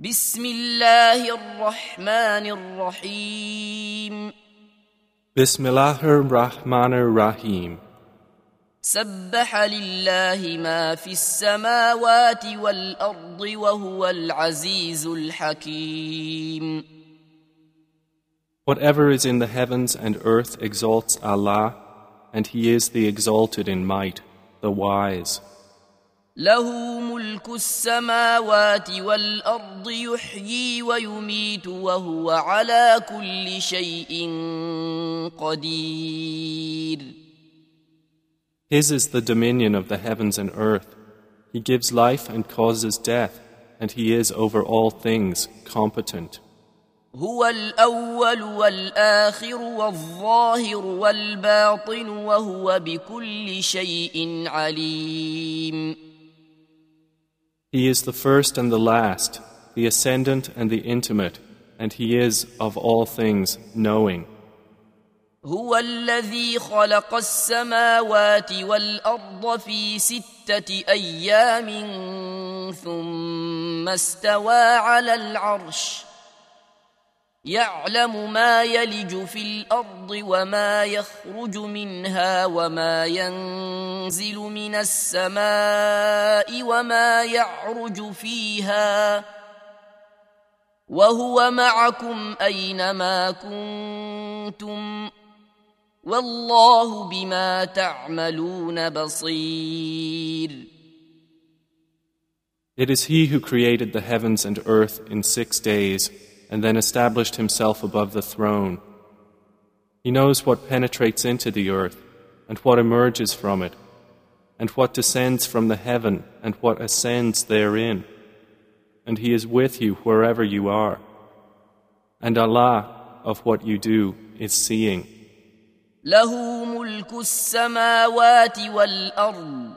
بسم الله الرحمن الرحيم Bismillahir Rahmanir Rahim. سبح لله ما في السماوات والأرض وهو العزيز الحكيم Whatever is in the heavens and earth exalts Allah, and He is the exalted in might, the wise. له ملك السماوات والأرض يحيي ويميت وهو على كل شيء قدير His is the dominion of the heavens and earth. He gives life and causes death, and He is over all things competent. هو الأول والآخر والظاهر والباطن وهو بكل شيء عليم He is the first and the last, the ascendant and the intimate, and He is of all things knowing. هو الذي خلق السماوات والأرض في ستة أيام ثم استوى على العرش يعلم ما يلج في الأرض وما يخرج منها وما ينزل من السماء وما يعرج فيها وهو معكم أينما كنتم والله بما تعملون بصير. It is He who created the heavens and earth in six days. and then established Himself above the throne. He knows what penetrates into the earth and what emerges from it, and what descends from the heaven and what ascends therein. And He is with you wherever you are. And Allah of what you do is seeing. له ملك السماوات والأرض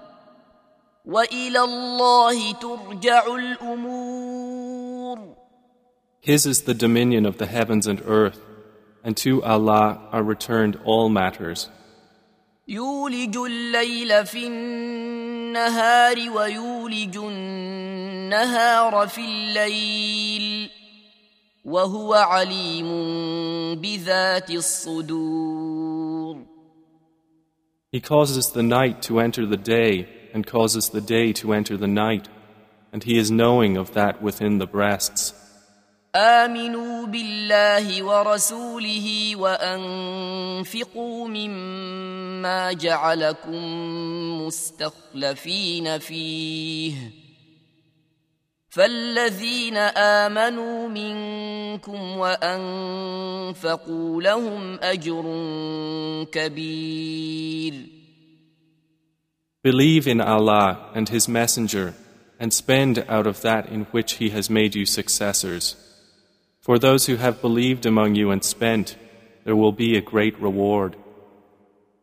وإلى الله ترجع الأمور His is the dominion of the heavens and earth, and to Allah are returned all matters. يولج الليل في النهار ويولج النهار في الليل وهو عليم بذات الصدور He causes the night to enter the day and causes the day to enter the night, and He is knowing of that within the breasts. آمنوا بالله ورسوله وأنفقوا مما جعلكم مستخلفين فيه فالذين آمنوا منكم وأنفقوا لهم أجر كبير Believe in Allah and His Messenger, and spend out of that in which He has made you successors. For those who have believed among you and spent, there will be a great reward.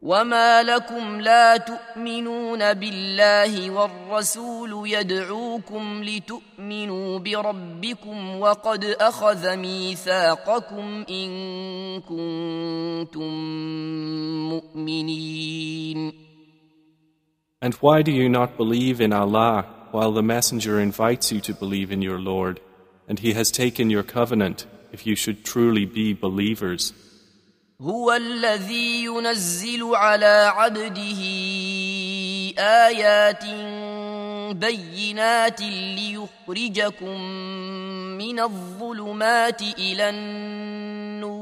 وما لكم لا تؤمنون بالله والرسول يدعوكم لتؤمنوا بربكم وقد أخذ ميثاقكم إن كنتم مؤمنين And why do you not believe in Allah while the Messenger invites you to believe in your Lord, and He has taken your covenant if you should truly be believers? هو الذي ينزل على عبده آيات بينات ليخرجكم من الظلمات إلى النور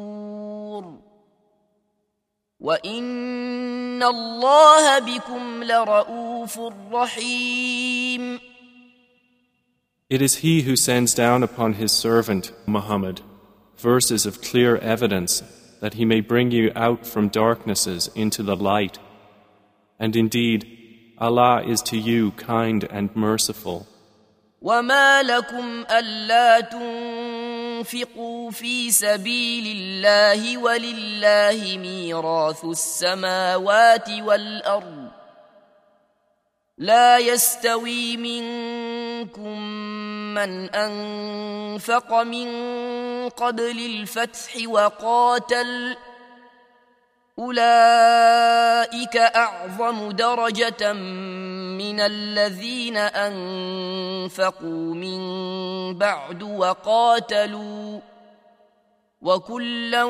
وإن الله بكم لرؤوف رحيم It is He who sends down upon His servant, Muhammad, verses of clear evidence that He may bring you out from darknesses into the light. And indeed, Allah is to you kind and merciful. وما لكم ألا تنفقوا في سبيل الله ولله ميراث السماوات والأرض لا يستوي منكم من أنفق من قبل الفتح وقاتل أولئك أعظم درجة من الذين أنفقوا من بعد وقاتلوا وكلا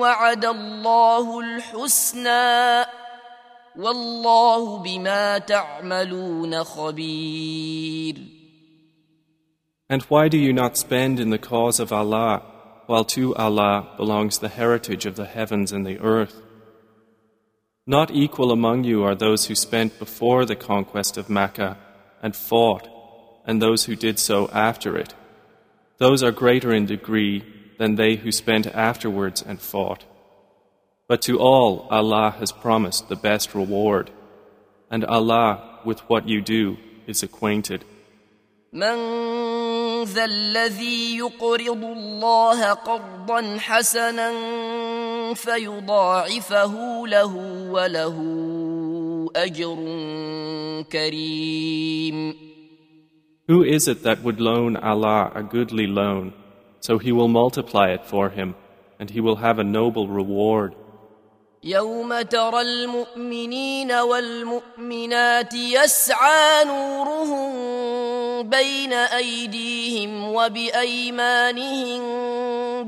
وعد الله الحسنى والله بما تعملون خبير And why do you not spend in the cause of Allah, while to Allah belongs the heritage of the heavens and the earth? Not equal among you are those who spent before the conquest of Makkah and fought, and those who did so after it. Those are greater in degree than they who spent afterwards and fought. But to all Allah has promised the best reward, and Allah with what you do is acquainted. من ذا الذي يقرض الله قرضا حسنا فيضاعفه له وله اجر كريم Who is it that would loan Allah a goodly loan, so He will multiply it for him, and he will have a noble reward? يوم ترى المؤمنين والمؤمنات يسعى نورهم بين أيديهم وبأيمانهم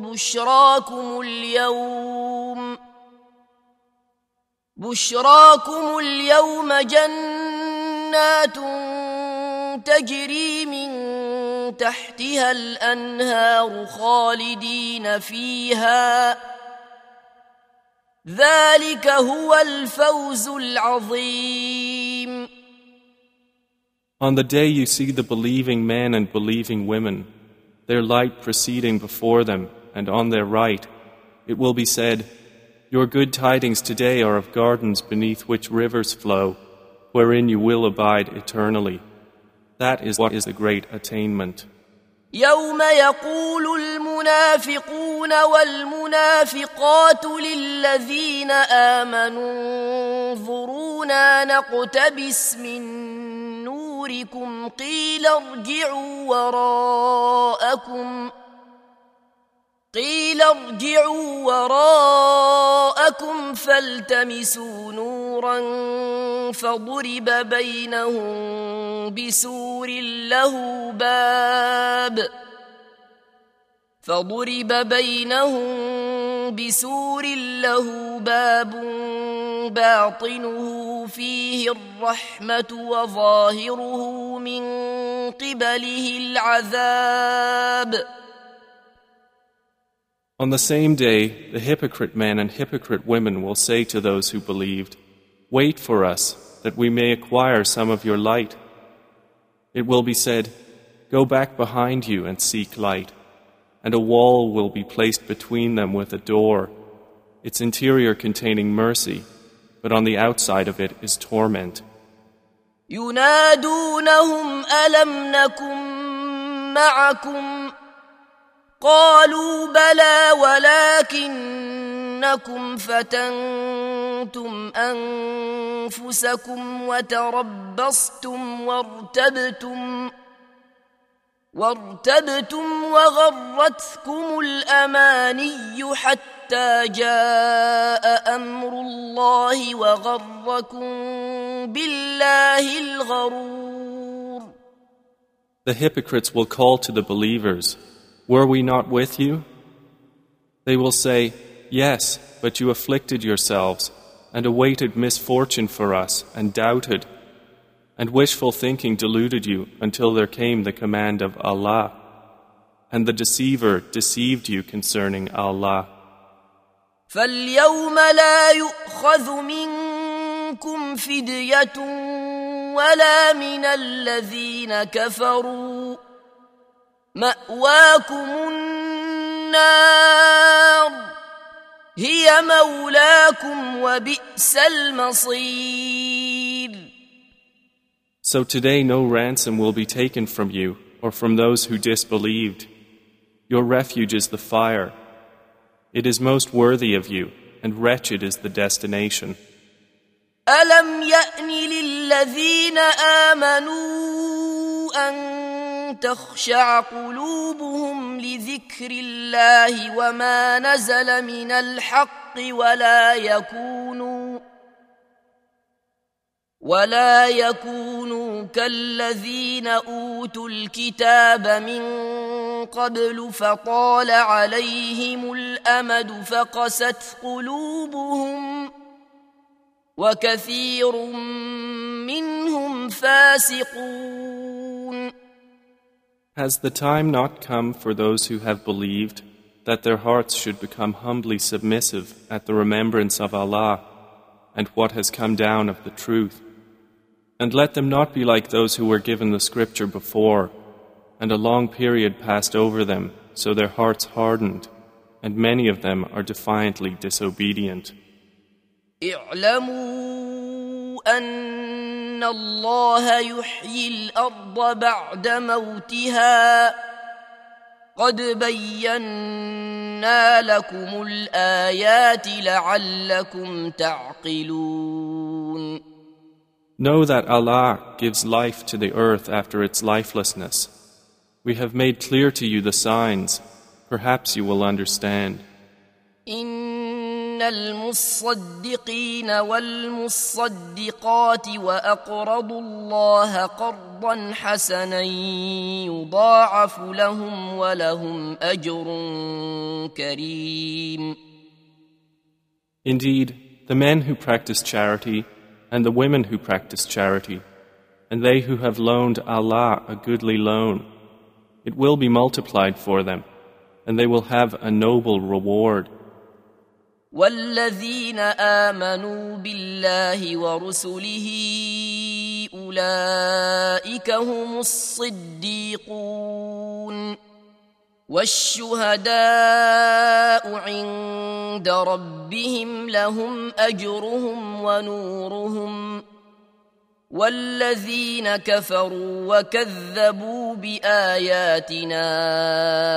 بشراكم اليوم بشراكم اليوم جنات تجري من تحتها الأنهار خالدين فيها ذلك هو الفوز العظيم On the day you see the believing men and believing women, their light proceeding before them and on their right, it will be said, Your good tidings today are of gardens beneath which rivers flow, wherein you will abide eternally. That is what is a great attainment. يوم يقول المنافقون والمنافقات للذين آمنوا. انظرونا نقتبس من نوركم قيل ارجعوا وراءكم. قيل ارجعوا وراءكم فالتمسوا نورا فضرب بينهم بسور له باب. فضرب بينهم بسور له باب باطنه فيه الرحمه وظاهره من قبله العذاب On the same day, the hypocrite men and hypocrite women will say to those who believed, Wait for us, that we may acquire some of your light. It will be said, Go back behind you and seek light. And a wall will be placed between them with a door, its interior containing mercy, but on the outside of it is torment. ينادونهم ألم نكن معكم قالوا بلى ولكنكم فتنتم انفسكم وتربصتم وارتبتم وارتبتم وغرتكم الاماني حتى جاء امر الله وغركم بالله الغرور The hypocrites will call to the believers Were we not with you? They will say, Yes, but you afflicted yourselves and awaited misfortune for us and doubted, and wishful thinking deluded you until there came the command of Allah, and the deceiver deceived you concerning Allah. فاليوم لا يؤخذ منكم فدية ولا من الذين كفروا ماواكم النار هي مولاكم وبئس المصير So today no ransom will be taken from you or from those who disbelieved. Your refuge is the fire. It is most worthy of you, and wretched is the destination. ألم يأن للذين آمنوا أن تخشع قلوبهم لذكر الله وما نزل من الحق ولا يكونوا ولا يكونوا كالذين اوتوا الكتاب من قبل فطال عليهم الامد فقست قلوبهم وكثير منهم فاسقون Has the time not come for those who have believed that their hearts should become humbly submissive at the remembrance of Allah and what has come down of the truth? And let them not be like those who were given the scripture before, and a long period passed over them, so their hearts hardened, and many of them are defiantly disobedient. اعلموا ان الله يحيي الارض بعد موتها قد بينا لكم الايات لعلكم تعقلون Know that Allah gives life to the earth after its lifelessness. We have made clear to you the signs. Perhaps you will understand. ان المصدقين والمصدقات واقرضوا الله قرضا حسنا يضاعف لهم ولهم اجر كريم Indeed, the men who practice charity and the women who practice charity, and they who have loaned Allah a goodly loan, it will be multiplied for them, and they will have a noble reward. والذين امنوا بالله ورسله اولئك هم الصديقون والشهداء عند ربهم لهم اجرهم ونورهم والذين كفروا وكذبوا باياتنا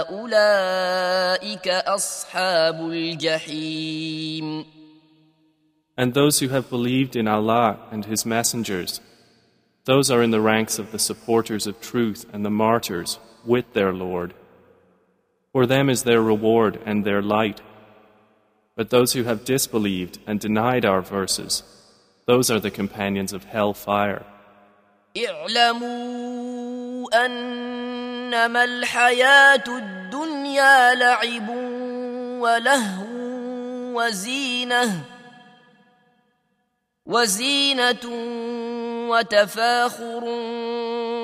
اولئك اصحاب الجحيم And those who have believed in Allah and His messengers, those are in the ranks of the supporters of truth and the martyrs with their Lord. For them is their reward and their light. But those who have disbelieved and denied our verses, those are the companions of hell fire. اعلموا انما الحياه الدنيا لعب ولهو وزينه وزينه وتفاخر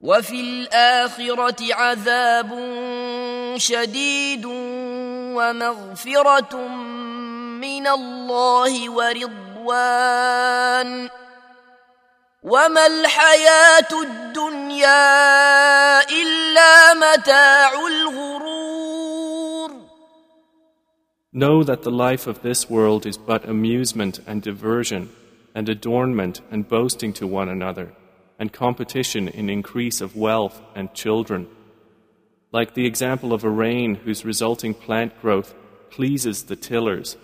وفي الاخره عذاب شديد ومغفره من الله ورضوان وما الحياة الدنيا الا متاع الغرور Know that the life of this world is but amusement and diversion, and adornment and boasting to one another, and competition in increase of wealth and children. Like the example of a rain whose resulting plant growth pleases the tillers.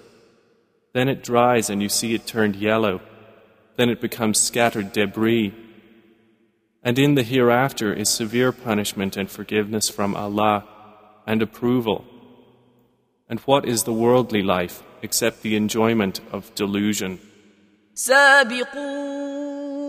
Then it dries and you see it turned yellow. Then it becomes scattered debris. And in the hereafter is severe punishment and forgiveness from Allah and approval. And what is the worldly life except the enjoyment of delusion? سابقوا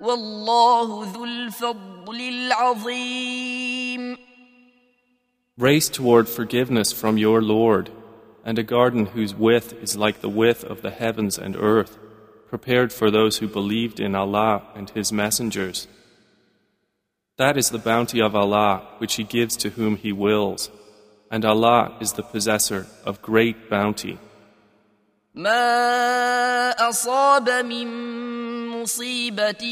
والله ذو الفضل العظيم Race toward forgiveness from your Lord and a garden whose width is like the width of the heavens and earth, prepared for those who believed in Allah and His messengers. That is the bounty of Allah which He gives to whom He wills, and Allah is the possessor of great bounty. ما أصاب من مصيبة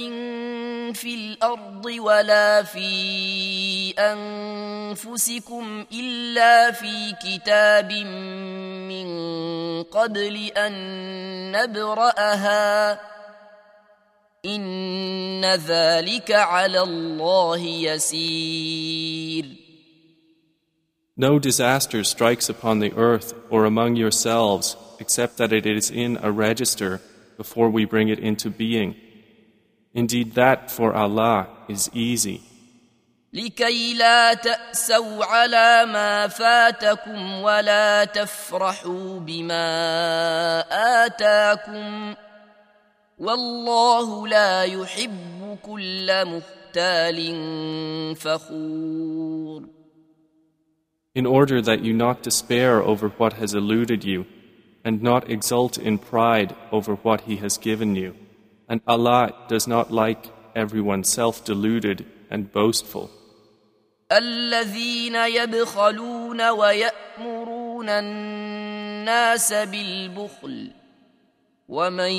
في الأرض ولا في أنفسكم إلا في كتاب من قبل أن نبرأها إن ذلك على الله يسير No disaster strikes upon the earth or among yourselves except that it is in a register before we bring it into being. Indeed, that for Allah is easy. لكي لا تأسوا على ما فاتكم ولا تفرحوا بما آتاكم والله لا يحب كل مختال فخور In order that you not despair over what has eluded you and not exult in pride over what He has given you. And Allah does not like everyone self deluded and boastful. الذين يبخلون ويأمرون الناس بالبخل ومن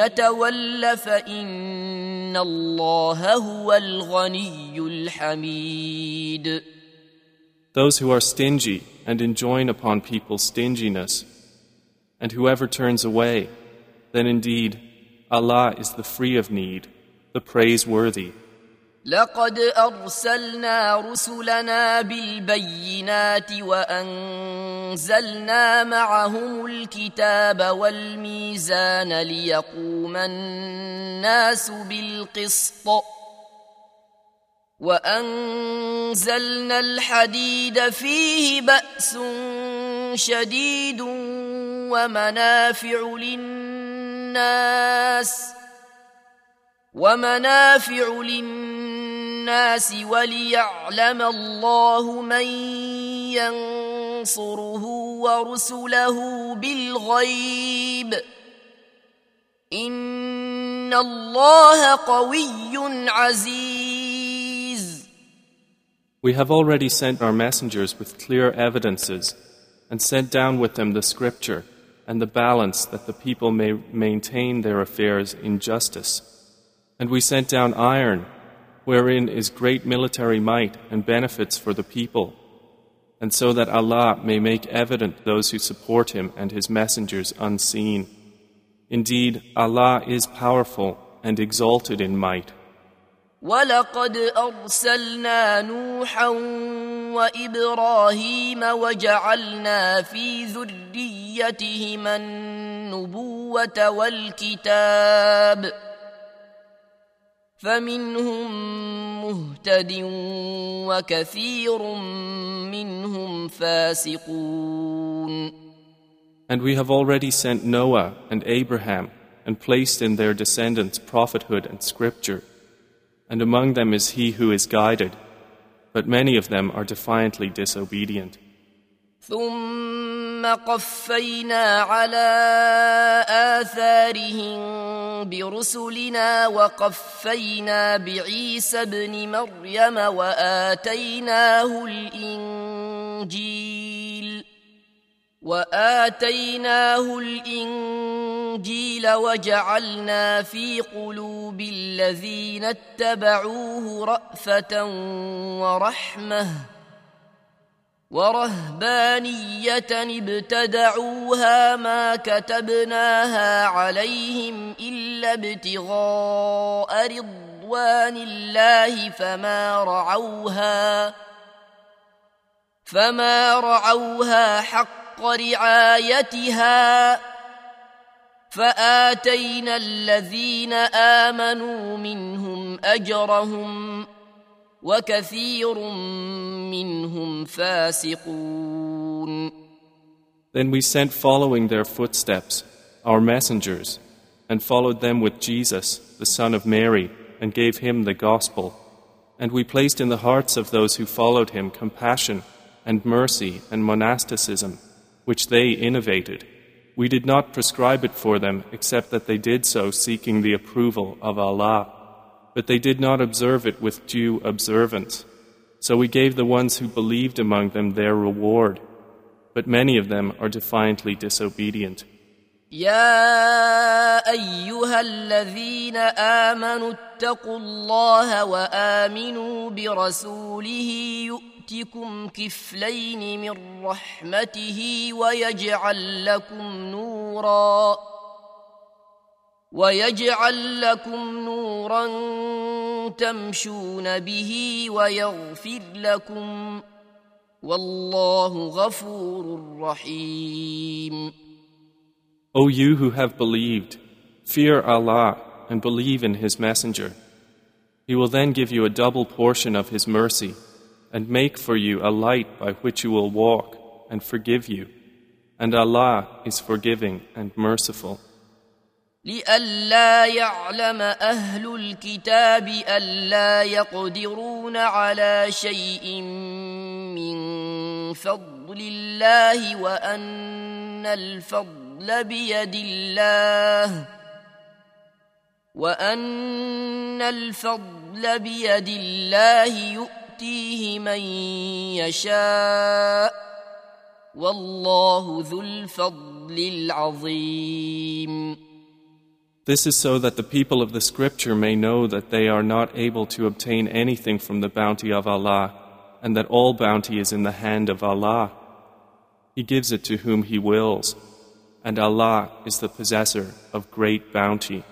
يتول فإن الله هو الغني الحميد Those who are stingy and enjoin upon people stinginess and whoever turns away, then indeed Allah is the free of need, the praiseworthy. لقد أرسلنا رسلنا بالبينات وأنزلنا معهم الكتاب والميزان ليقوم الناس بالقسط وأنزلنا الحديد فيه بأس شديد ومنافع للناس ومنافع للناس وليعلم الله من ينصره ورسله بالغيب ان الله قوي عزيز We have already sent our messengers with clear evidences and sent down with them the scripture and the balance that the people may maintain their affairs in justice. And we sent down iron, wherein is great military might and benefits for the people, and so that Allah may make evident those who support Him and His messengers unseen. Indeed, Allah is powerful and exalted in might. ولقد أرسلنا نوحا وإبراهيم وجعلنا في ذريتهما النبوة والكتاب فمنهم مهتد وكثير منهم فاسقون And we have already sent Noah and Abraham and placed in their descendants prophethood and scripture. and among them is he who is guided, but many of them are defiantly disobedient. ثم قفينا على آثارهم برسلنا وقفينا بعيسى ابن مريم وآتيناه الإنجيل وآتيناه الإنجيل وجعلنا في قلوب الذين اتبعوه رأفة ورحمة ورهبانية ابتدعوها ما كتبناها عليهم إلا ابتغاء رضوان الله فما رعوها فما رعوها حق حق رعايتها فاتينا الذين امنوا منهم اجرهم وكثير منهم فاسقون Then we sent following their footsteps our messengers and followed them with Jesus, the son of Mary, and gave him the gospel. And we placed in the hearts of those who followed him compassion and mercy and monasticism which they innovated. We did not prescribe it for them except that they did so seeking the approval of Allah. But they did not observe it with due observance. So we gave the ones who believed among them their reward. But many of them are defiantly disobedient. يا ايها الذين امنوا اتقوا الله وامنوا برسوله يؤتكم كفلين من رحمته ويجعل لكم نورا ويجعل لكم نورا تمشون به ويغفر لكم والله غفور رحيم O you who have believed, fear Allah and believe in His Messenger. He will then give you a double portion of His mercy and make for you a light by which you will walk and forgive you. And Allah is forgiving and merciful. لئلا يعلم أهل الكتاب ألا يقدرون على شيء من فضل الله وأن الفضل الفضل بيد الله وان الفضل بيد الله يؤتيه من يشاء والله ذو الفضل العظيم This is so that the people of the scripture may know that they are not able to obtain anything from the bounty of Allah and that all bounty is in the hand of Allah. He gives it to whom He wills and Allah is the possessor of great bounty.